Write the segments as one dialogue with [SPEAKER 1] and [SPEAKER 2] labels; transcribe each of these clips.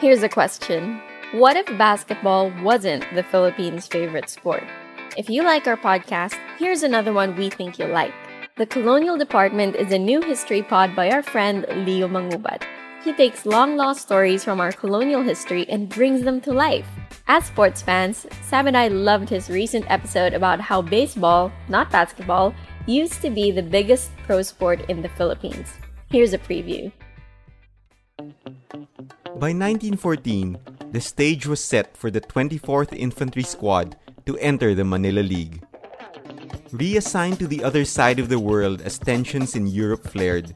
[SPEAKER 1] Here's a question. What if basketball wasn't the Philippines' favorite sport? If you like our podcast, here's another one we think you'll like. The Colonial Department is a new history pod by our friend Leo Mangubat. He takes long lost stories from our colonial history and brings them to life. As sports fans, Sam and I loved his recent episode about how baseball, not basketball, used to be the biggest pro sport in the Philippines. Here's a preview.
[SPEAKER 2] By 1914, the stage was set for the 24th Infantry Squad to enter the Manila League. Reassigned to the other side of the world as tensions in Europe flared,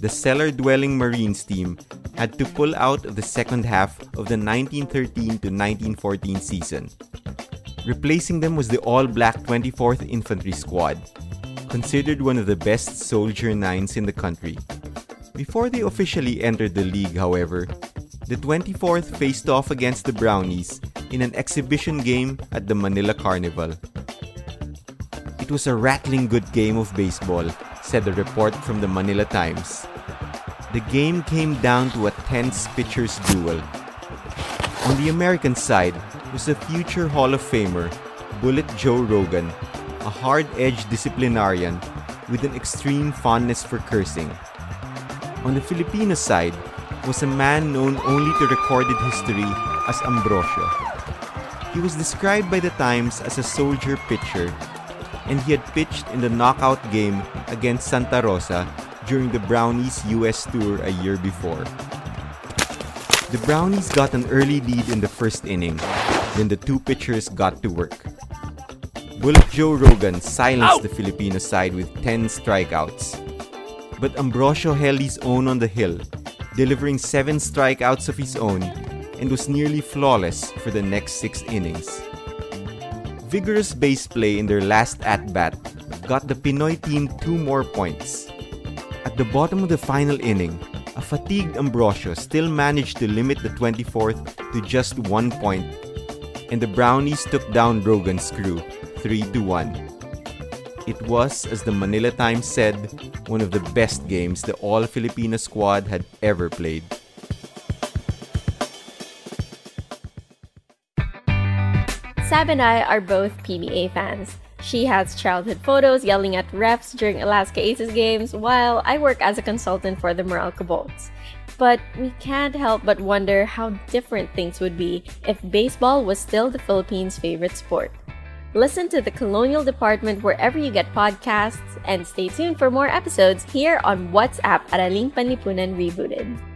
[SPEAKER 2] the cellar dwelling Marines team had to pull out of the second half of the 1913 to 1914 season. Replacing them was the all black 24th Infantry Squad, considered one of the best soldier nines in the country. Before they officially entered the league, however, the 24th faced off against the Brownies in an exhibition game at the Manila Carnival. It was a rattling good game of baseball, said the report from the Manila Times. The game came down to a tense pitcher's duel. On the American side was the future Hall of Famer, Bullet Joe Rogan, a hard edged disciplinarian with an extreme fondness for cursing. On the Filipino side was a man known only to recorded history as Ambrosio. He was described by the Times as a soldier pitcher and he had pitched in the knockout game against Santa Rosa during the Brownies US tour a year before. The Brownies got an early lead in the first inning, then the two pitchers got to work. Bullet Joe Rogan silenced Ow! the Filipino side with 10 strikeouts. But Ambrosio held his own on the hill, delivering 7 strikeouts of his own and was nearly flawless for the next 6 innings vigorous base play in their last at bat got the Pinoy team two more points. At the bottom of the final inning, a fatigued Ambrosio still managed to limit the 24th to just one point, and the Brownies took down Rogan's crew 3 to 1. It was, as the Manila Times said, one of the best games the All Filipino squad had ever played.
[SPEAKER 1] Sab and I are both PBA fans. She has childhood photos yelling at refs during Alaska Aces games, while I work as a consultant for the Meralco Bolts. But we can't help but wonder how different things would be if baseball was still the Philippines' favorite sport. Listen to the Colonial Department wherever you get podcasts, and stay tuned for more episodes here on WhatsApp Araling Panlipunan Rebooted.